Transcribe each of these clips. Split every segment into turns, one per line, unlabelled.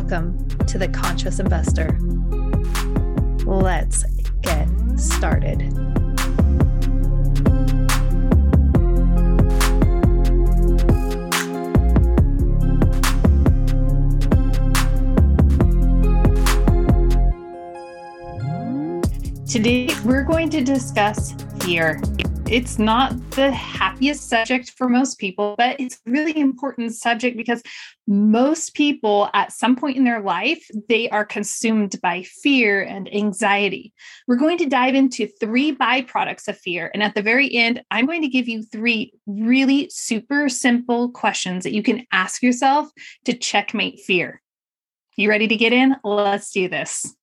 Welcome to the Conscious Investor. Let's get started. Today, we're going to discuss fear it's not the happiest subject for most people, but it's a really important subject because most people at some point in their life, they are consumed by fear and anxiety. We're going to dive into three byproducts of fear. And at the very end, I'm going to give you three really super simple questions that you can ask yourself to checkmate fear. You ready to get in? Let's do this.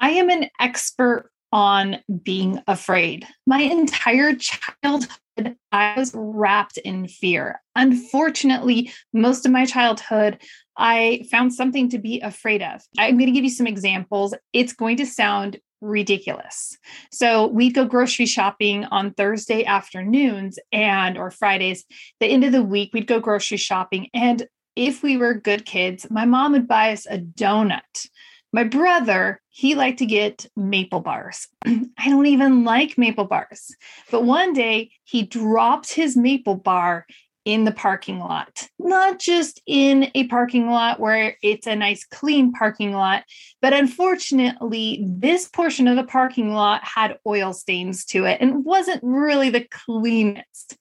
I am an expert on being afraid. My entire childhood, I was wrapped in fear. Unfortunately, most of my childhood, I found something to be afraid of. I'm going to give you some examples. It's going to sound ridiculous. So we'd go grocery shopping on Thursday afternoons and or Fridays. The end of the week we'd go grocery shopping and if we were good kids, my mom would buy us a donut my brother, he liked to get maple bars. I don't even like maple bars. But one day he dropped his maple bar in the parking lot, not just in a parking lot where it's a nice clean parking lot, but unfortunately, this portion of the parking lot had oil stains to it and wasn't really the cleanest.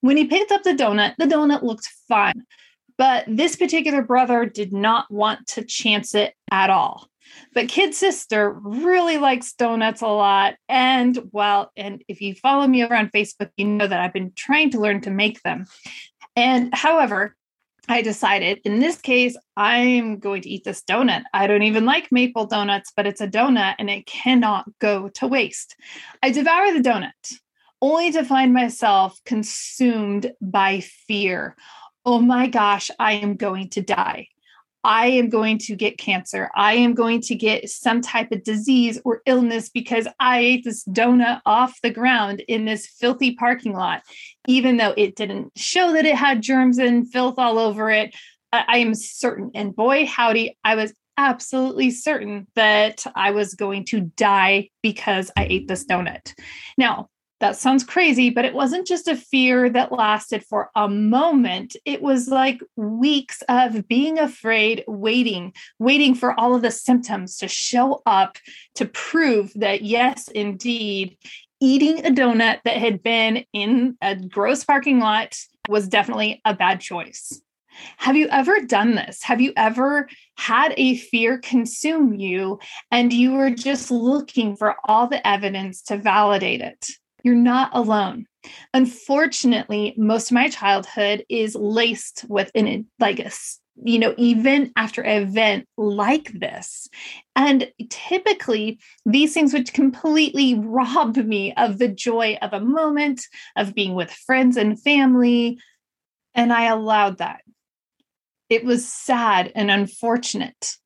When he picked up the donut, the donut looked fine, but this particular brother did not want to chance it at all. But kid sister really likes donuts a lot. And well, and if you follow me over on Facebook, you know that I've been trying to learn to make them. And however, I decided in this case, I'm going to eat this donut. I don't even like maple donuts, but it's a donut and it cannot go to waste. I devour the donut only to find myself consumed by fear. Oh my gosh, I am going to die. I am going to get cancer. I am going to get some type of disease or illness because I ate this donut off the ground in this filthy parking lot, even though it didn't show that it had germs and filth all over it. I am certain. And boy, howdy, I was absolutely certain that I was going to die because I ate this donut. Now, that sounds crazy, but it wasn't just a fear that lasted for a moment. It was like weeks of being afraid, waiting, waiting for all of the symptoms to show up to prove that, yes, indeed, eating a donut that had been in a gross parking lot was definitely a bad choice. Have you ever done this? Have you ever had a fear consume you and you were just looking for all the evidence to validate it? You're not alone. Unfortunately, most of my childhood is laced with an like a you know, event after event like this. And typically, these things would completely rob me of the joy of a moment, of being with friends and family. And I allowed that. It was sad and unfortunate.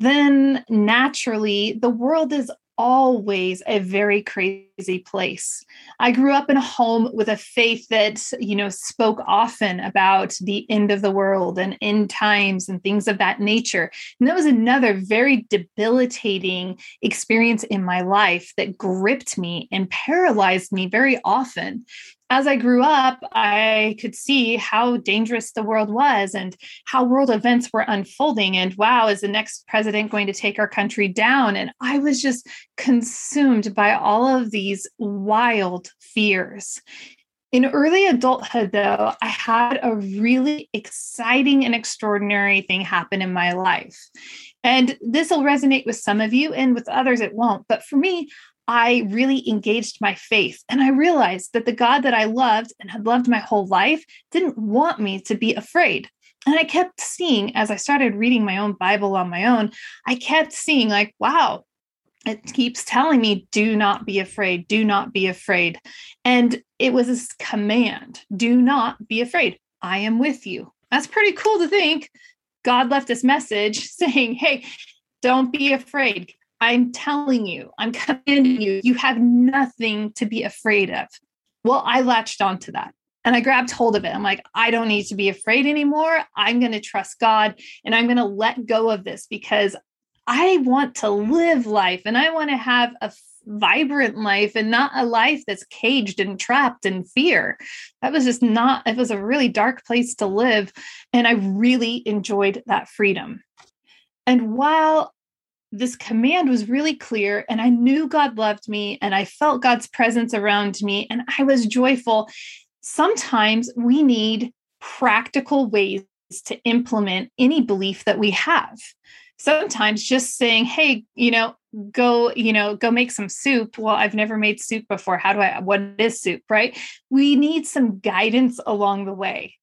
Then naturally, the world is always a very crazy place. I grew up in a home with a faith that, you know, spoke often about the end of the world and end times and things of that nature. And that was another very debilitating experience in my life that gripped me and paralyzed me very often as I grew up, I could see how dangerous the world was and how world events were unfolding. And wow, is the next president going to take our country down? And I was just consumed by all of these wild fears. In early adulthood, though, I had a really exciting and extraordinary thing happen in my life. And this will resonate with some of you, and with others, it won't. But for me, I really engaged my faith. And I realized that the God that I loved and had loved my whole life didn't want me to be afraid. And I kept seeing, as I started reading my own Bible on my own, I kept seeing, like, wow, it keeps telling me, do not be afraid, do not be afraid. And it was this command do not be afraid. I am with you. That's pretty cool to think. God left this message saying, hey, don't be afraid. I'm telling you, I'm commanding you, you have nothing to be afraid of. Well, I latched onto that. And I grabbed hold of it. I'm like, I don't need to be afraid anymore. I'm going to trust God and I'm going to let go of this because I want to live life and I want to have a vibrant life and not a life that's caged and trapped in fear. That was just not, it was a really dark place to live. And I really enjoyed that freedom. And while this command was really clear, and I knew God loved me, and I felt God's presence around me, and I was joyful. Sometimes we need practical ways to implement any belief that we have. Sometimes just saying hey you know go you know go make some soup. Well i've never made soup before. How do i what is soup right? We need some guidance along the way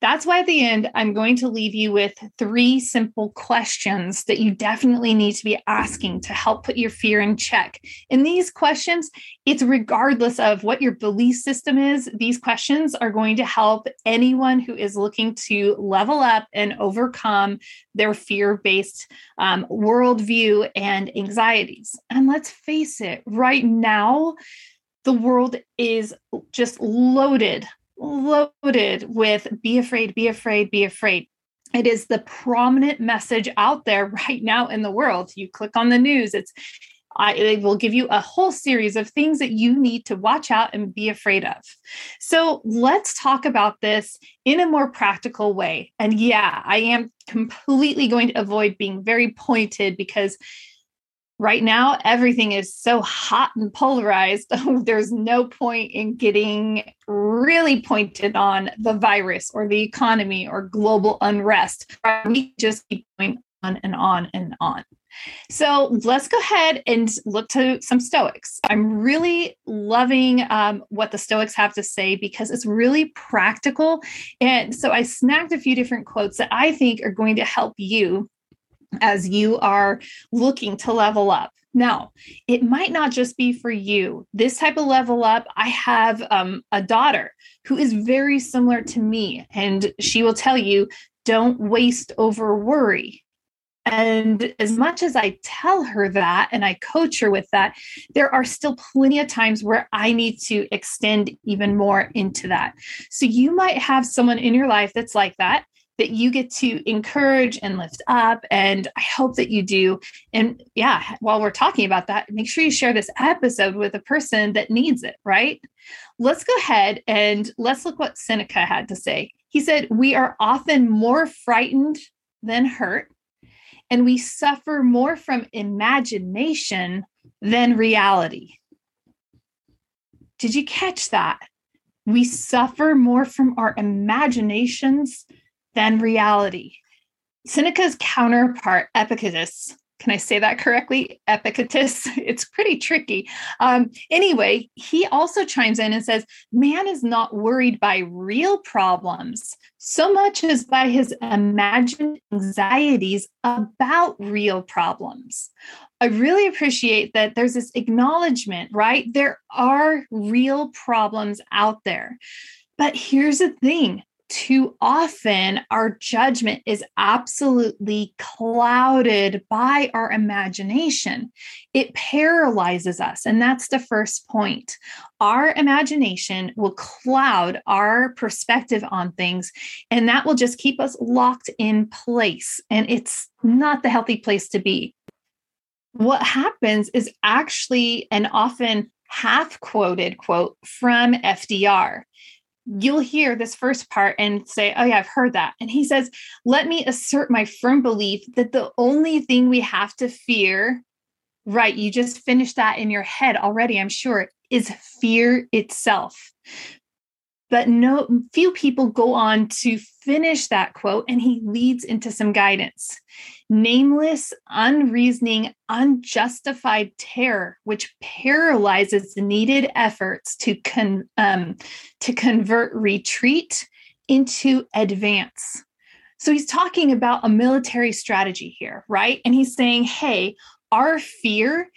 that's why at the end, I'm going to leave you with three simple questions that you definitely need to be asking to help put your fear in check. In these questions, it's regardless of what your belief system is, these questions are going to help anyone who is looking to level up and overcome their fear based um, worldview and anxieties. And let's face it, right now, the world is just loaded loaded with be afraid, be afraid, be afraid. It is the prominent message out there right now in the world. You click on the news, it's I, it will give you a whole series of things that you need to watch out and be afraid of. So let's talk about this in a more practical way. And yeah, I am completely going to avoid being very pointed because right now everything is so hot and polarized there's no point in getting really pointed on the virus or the economy or global unrest we just keep going on and on and on so let's go ahead and look to some Stoics. I'm really loving um, what the Stoics have to say because it's really practical. And so I snagged a few different quotes that I think are going to help you as you are looking to level up. Now, it might not just be for you. This type of level up, I have um, a daughter who is very similar to me, and she will tell you don't waste over worry. And as much as I tell her that and I coach her with that, there are still plenty of times where I need to extend even more into that. So you might have someone in your life that's like that that you get to encourage and lift up. And I hope that you do. And yeah, while we're talking about that, make sure you share this episode with a person that needs it, right? Let's go ahead and let's look what Seneca had to say. He said, We are often more frightened than hurt, and we suffer more from imagination than reality. Did you catch that? We suffer more from our imaginations than reality. Seneca's counterpart, Epictetus, can I say that correctly? Epictetus. It's pretty tricky. Um, anyway, he also chimes in and says, Man is not worried by real problems so much as by his imagined anxieties about real problems. I really appreciate that there's this acknowledgement, right? There are real problems out there. But here's the thing too often our judgment is absolutely clouded by our imagination. It paralyzes us. And that's the first point. Our imagination will cloud our perspective on things, and that will just keep us locked in place. And it's not the healthy place to be. What happens is actually an often half quoted quote from FDR you'll hear this first part and say, Oh, yeah, I've heard that. And he says, Let me assert my firm belief that the only thing we have to fear, right? You just finished that in your head already, I'm sure, is fear itself. But no few people go on to finish that quote, and he leads into some guidance. Nameless, unreasoning, unjustified terror, which paralyzes the needed efforts to con, um, to convert retreat into advance. So he's talking about a military strategy here, right? And he's saying, hey, our fear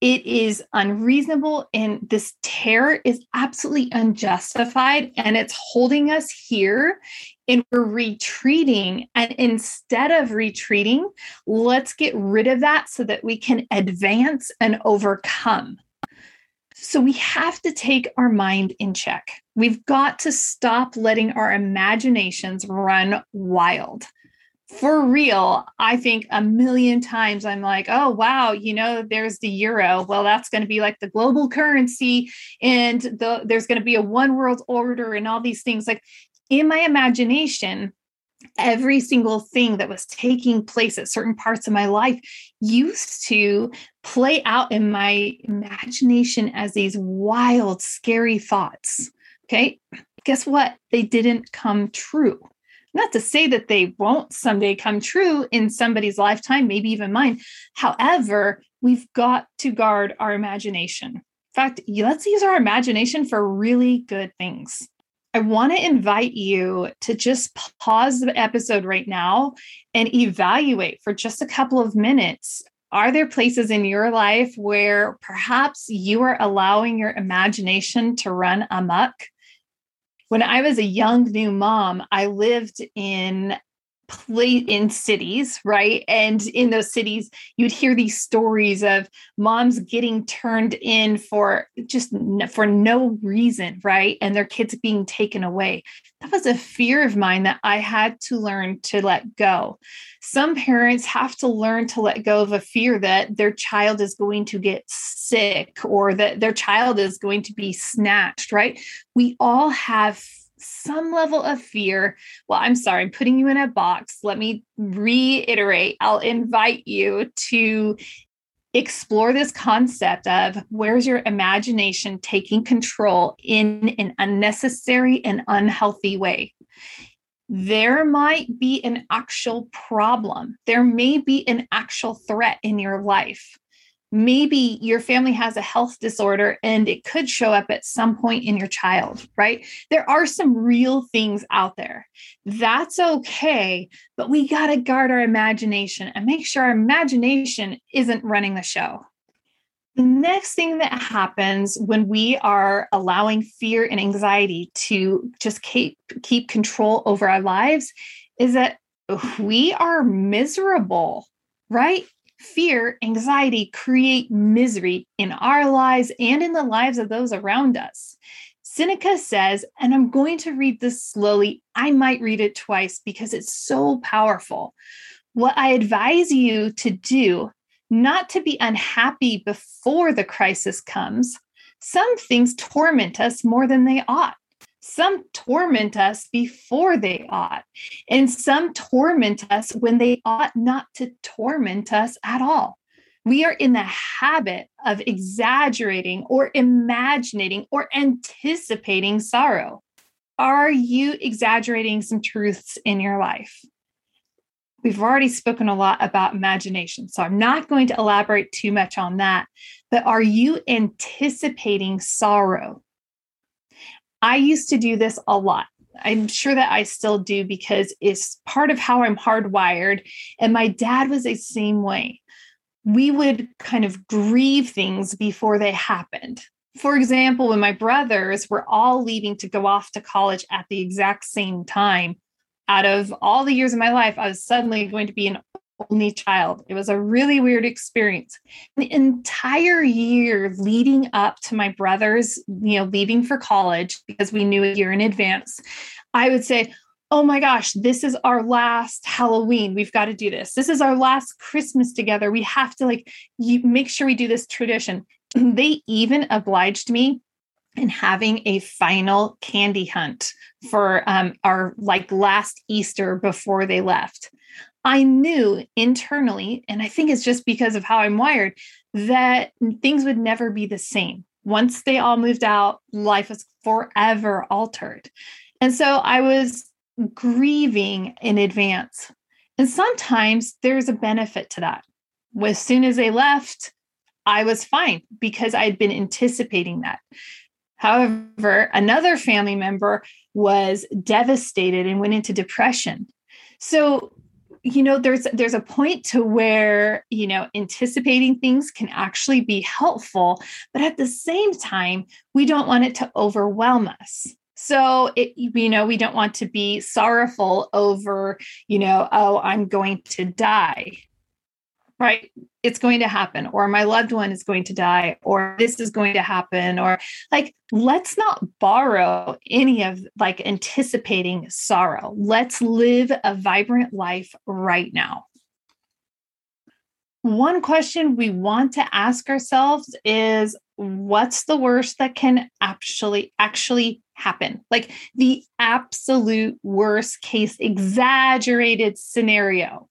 it is unreasonable and this terror is absolutely unjustified and it's holding us here and we're retreating and instead of retreating let's get rid of that so that we can advance and overcome So we have to take our mind in check. We've got to stop letting our imaginations run wild. For real, I think a million times I'm like, oh, wow, you know, there's the euro. Well, that's going to be like the global currency, and the, there's going to be a one world order and all these things. Like in my imagination, every single thing that was taking place at certain parts of my life used to play out in my imagination as these wild, scary thoughts. Okay. Guess what? They didn't come true. Not to say that they won't someday come true in somebody's lifetime, maybe even mine. However, we've got to guard our imagination. In fact, let's use our imagination for really good things. I want to invite you to just pause the episode right now and evaluate for just a couple of minutes. Are there places in your life where perhaps you are allowing your imagination to run amok? When I was a young new mom, I lived in play in cities, right? And in those cities, you'd hear these stories of moms getting turned in for just for no reason, right? And their kids being taken away. That was a fear of mine that I had to learn to let go. Some parents have to learn to let go of a fear that their child is going to get sick or that their child is going to be snatched, right? We all have some level of fear. Well, I'm sorry, I'm putting you in a box. Let me reiterate. I'll invite you to explore this concept of where's your imagination taking control in an unnecessary and unhealthy way. There might be an actual problem. There may be an actual threat in your life maybe your family has a health disorder and it could show up at some point in your child, right? There are some real things out there. That's okay, but we got to guard our imagination and make sure our imagination isn't running the show. The next thing that happens when we are allowing fear and anxiety to just keep, keep control over our lives is that we are miserable, right? Fear, anxiety create misery in our lives and in the lives of those around us. Seneca says, and I'm going to read this slowly. I might read it twice because it's so powerful. What I advise you to do, not to be unhappy before the crisis comes. Some things torment us more than they ought. Some torment us before they ought, and some torment us when they ought not to torment us at all. We are in the habit of exaggerating or imagining or anticipating sorrow. Are you exaggerating some truths in your life? We've already spoken a lot about imagination, so I'm not going to elaborate too much on that. But are you anticipating sorrow? I used to do this a lot. I'm sure that I still do because it's part of how I'm hardwired. And my dad was the same way. We would kind of grieve things before they happened. For example, when my brothers were all leaving to go off to college at the exact same time, out of all the years of my life, I was suddenly going to be an only child. It was a really weird experience. The entire year leading up to my brothers, you know, leaving for college because we knew a year in advance, I would say, "Oh my gosh, this is our last Halloween. We've got to do this. This is our last Christmas together. We have to like make sure we do this tradition." They even obliged me in having a final candy hunt for um, our like last Easter before they left. I knew internally, and I think it's just because of how I'm wired, that things would never be the same. Once they all moved out, life was forever altered. And so I was grieving in advance. And sometimes there's a benefit to that. As soon as they left, I was fine because I'd been anticipating that. However, another family member was devastated and went into depression. So you know there's there's a point to where you know anticipating things can actually be helpful but at the same time we don't want it to overwhelm us so it you know we don't want to be sorrowful over you know oh i'm going to die right? It's going to happen, or my loved one is going to die, or this is going to happen, or like, let's not borrow any of like anticipating sorrow. Let's live a vibrant life right now. One question we want to ask ourselves is what's the worst that can actually actually happen like the absolute worst case exaggerated scenario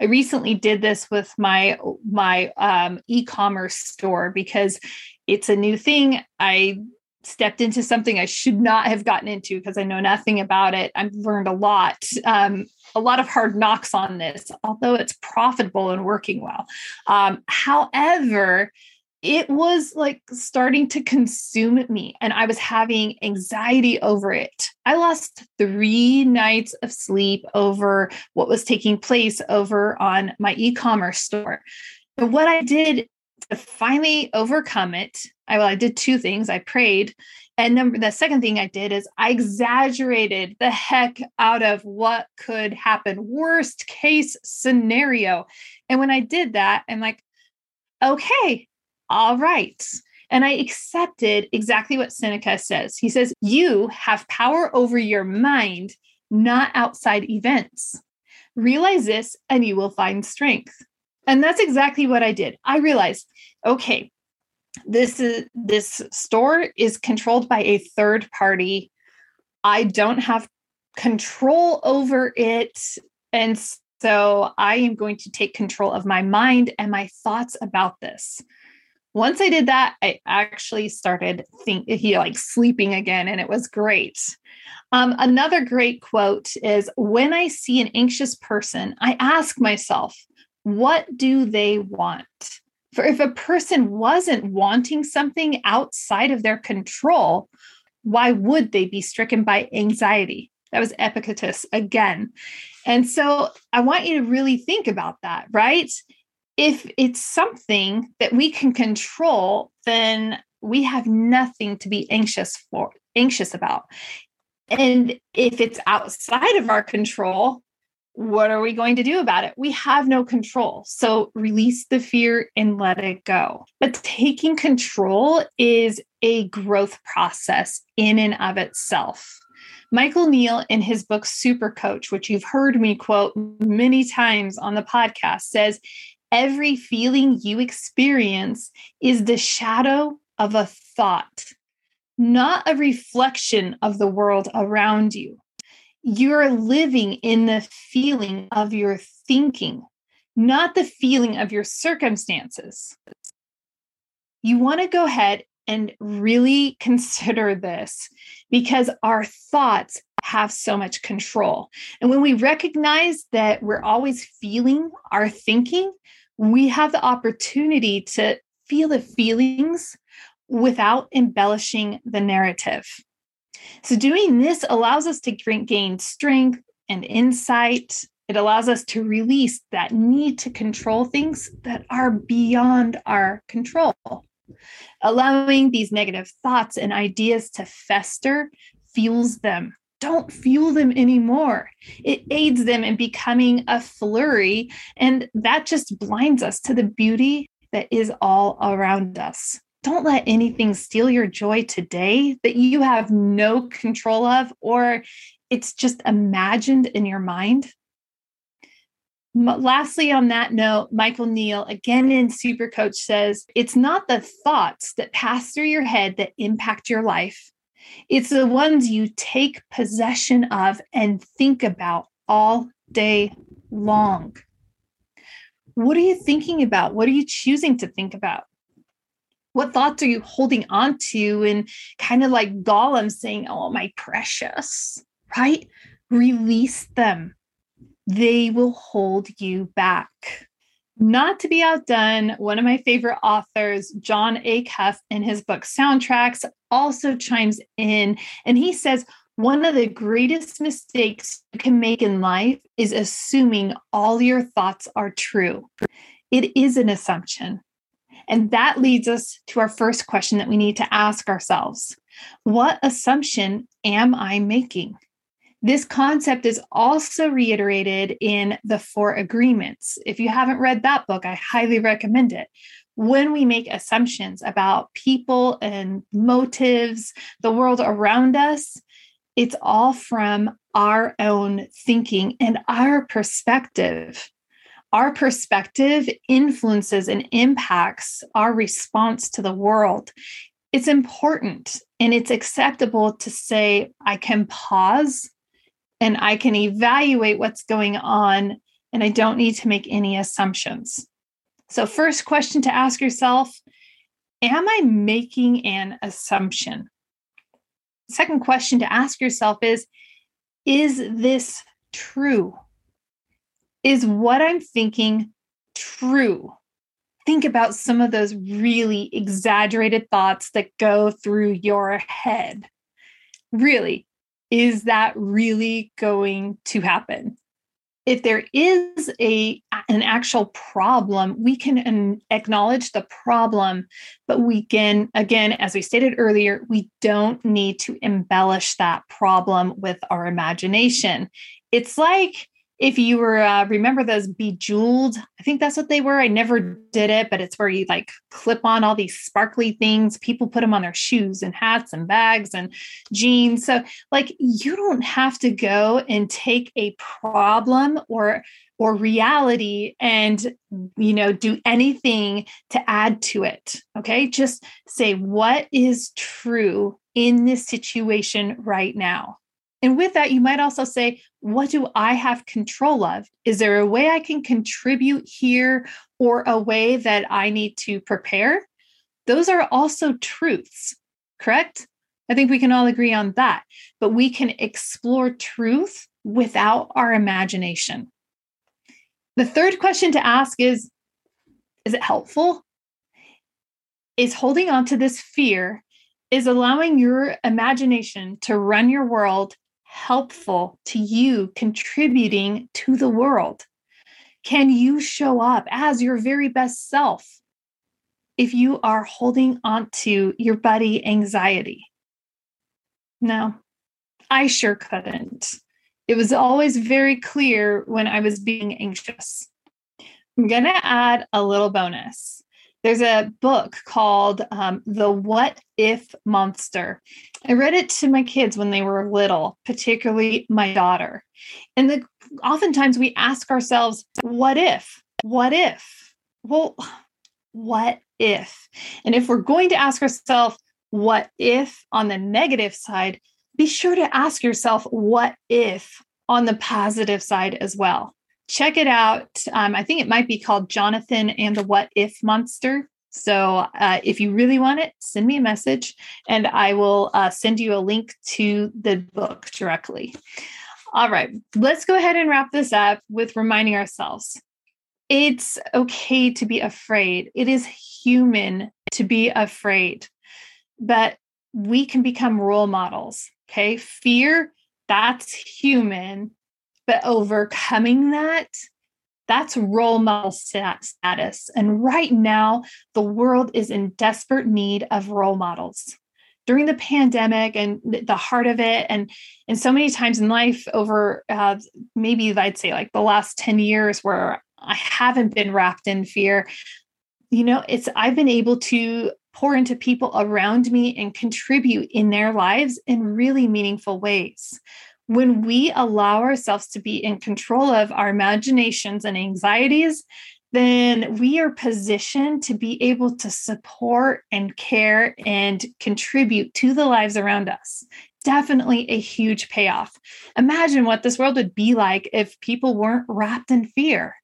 i recently did this with my my um, e-commerce store because it's a new thing. I stepped into something i should not have gotten into because i know nothing about it. I've learned a lot um, a lot of hard knocks on this although it's profitable and working well. Um, however it was like starting to consume me and I was having anxiety over it. I lost three nights of sleep over what was taking place over on my e commerce store. But what I did to finally overcome it, I, well, I did two things. I prayed. And number the second thing I did is I exaggerated the heck out of what could happen, worst case scenario. And when I did that, I'm like, okay, all right. And I accepted exactly what Seneca says. He says, You have power over your mind, not outside events. Realize this and you will find strength. And that's exactly what I did. I realized, okay, this is this store is controlled by a third party. I don't have control over it. And so I am going to take control of my mind and my thoughts about this once I did that, I actually started think he like sleeping again, and it was great. Um, another great quote is when I see an anxious person, I ask myself, what do they want? For if a person wasn't wanting something outside of their control, why would they be stricken by anxiety? That was Epictetus again. And so I want you to really think about that, right? If it's something that we can control, then we have nothing to be anxious for, anxious about. And if it's outside of our control, what are we going to do about it? We have no control. So release the fear and let it go. But taking control is a growth process in and of itself. Michael Neill, in his book Super Coach, which you've heard me quote many times on the podcast, says every feeling you experience is the shadow of a thought, not a reflection of the world around you. You're living in the feeling of your thinking, not the feeling of your circumstances. You want to go ahead and really consider this because our thoughts have so much control. And when we recognize that we're always feeling our thinking, we have the opportunity to feel the feelings without embellishing the narrative. So, doing this allows us to gain strength and insight. It allows us to release that need to control things that are beyond our control. Allowing these negative thoughts and ideas to fester fuels them don't fuel them anymore. It aids them in becoming a flurry, and that just blinds us to the beauty that is all around us. Don't let anything steal your joy today that you have no control of, or it's just imagined in your mind. Lastly, on that note, Michael Neill, again in Super Coach, says it's not the thoughts that pass through your head that impact your life, it's the ones you take possession of and think about all day long. What are you thinking about? What are you choosing to think about? What thoughts are you holding on to and kind of like Gollum saying, Oh, my precious, right? Release them. They will hold you back. Not to be outdone, one of my favorite authors, Jon Acuff, in his book Soundtracks, also chimes in and he says, one of the greatest mistakes you can make in life is assuming all your thoughts are true. It is an assumption. And that leads us to our first question that we need to ask ourselves What assumption am I making? This concept is also reiterated in the Four Agreements. If you haven't read that book, I highly recommend it. When we make assumptions about people and motives, the world around us, it's all from our own thinking and our perspective. Our perspective influences and impacts our response to the world. It's important and it's acceptable to say, I can pause and I can evaluate what's going on and I don't need to make any assumptions. So, first question to ask yourself Am I making an assumption? Second question to ask yourself is Is this true? Is what I'm thinking true? Think about some of those really exaggerated thoughts that go through your head. Really, is that really going to happen? If there is a an actual problem, we can acknowledge the problem, but we can again as we stated earlier, we don't need to embellish that problem with our imagination. It's like if you were uh, remember those bejeweled? I think that's what they were. I never did it but it's where you like clip on all these sparkly things. People put them on their shoes and hats and bags and jeans. So like you don't have to go and take a problem or or reality and you know do anything to add to it okay? Just say what is true in this situation right now and with that, you might also say, what do I have control of? Is there a way I can contribute here or a way that I need to prepare? Those are also truths, correct? I think we can all agree on that. But we can explore truth without our imagination. The third question to ask is Is it helpful? Is holding on to this fear, is allowing your imagination to run your world helpful to you contributing to the world? Can you show up as your very best self if you are holding on to your buddy anxiety? No, I sure couldn't. It was always very clear when I was being anxious. I'm going to add a little bonus. There's a book called um, The What If Monster. I read it to my kids when they were little, particularly my daughter. And the, oftentimes we ask ourselves, what if? What if? Well, what if? And if we're going to ask ourselves, what if on the negative side, be sure to ask yourself, what if on the positive side as well check it out. Um, I think it might be called Jonathan and the What If Monster. So uh, if you really want it, send me a message and I will uh, send you a link to the book directly. All right, let's go ahead and wrap this up with reminding ourselves it's okay to be afraid. It is human to be afraid, but we can become role models. Okay. Fear, that's human but overcoming that that's role model status. And right now the world is in desperate need of role models. During the pandemic and the heart of it and and so many times in life over uh, maybe i'd say like the last 10 years where i haven't been wrapped in fear you know it's i've been able to pour into people around me and contribute in their lives in really meaningful ways when we allow ourselves to be in control of our imaginations and anxieties, then we are positioned to be able to support and care and contribute to the lives around us. Definitely a huge payoff. Imagine what this world would be like if people weren't wrapped in fear.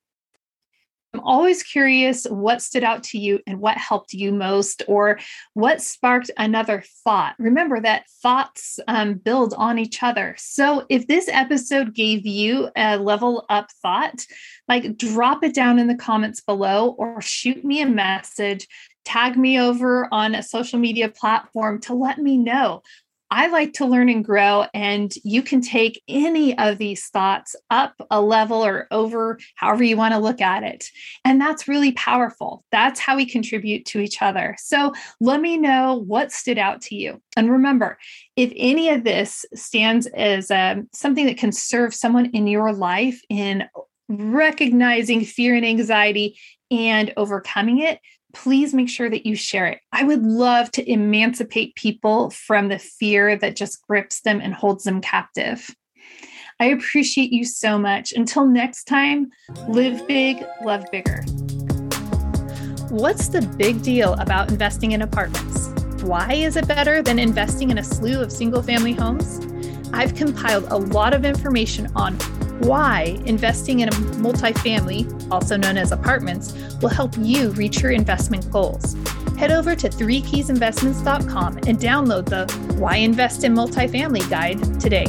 I'm always curious what stood out to you and what helped you most, or what sparked another thought. Remember that thoughts um, build on each other. So if this episode gave you a level up thought, like drop it down in the comments below or shoot me a message, tag me over on a social media platform to let me know. I like to learn and grow, and you can take any of these thoughts up a level or over, however you want to look at it. And that's really powerful. That's how we contribute to each other. So let me know what stood out to you. And remember, if any of this stands as um, something that can serve someone in your life in recognizing fear and anxiety and overcoming it, please make sure that you share it. I would love to emancipate people from the fear that just grips them and holds them captive. I appreciate you so much. Until next time, live big, love bigger. What's the big deal about investing in apartments? Why is it better than investing in a slew of single family homes? I've compiled a lot of information on why investing in a multifamily, also known as apartments, will help you reach your investment goals. Head over to 3keysinvestments.com and download the Why Invest in Multifamily guide today.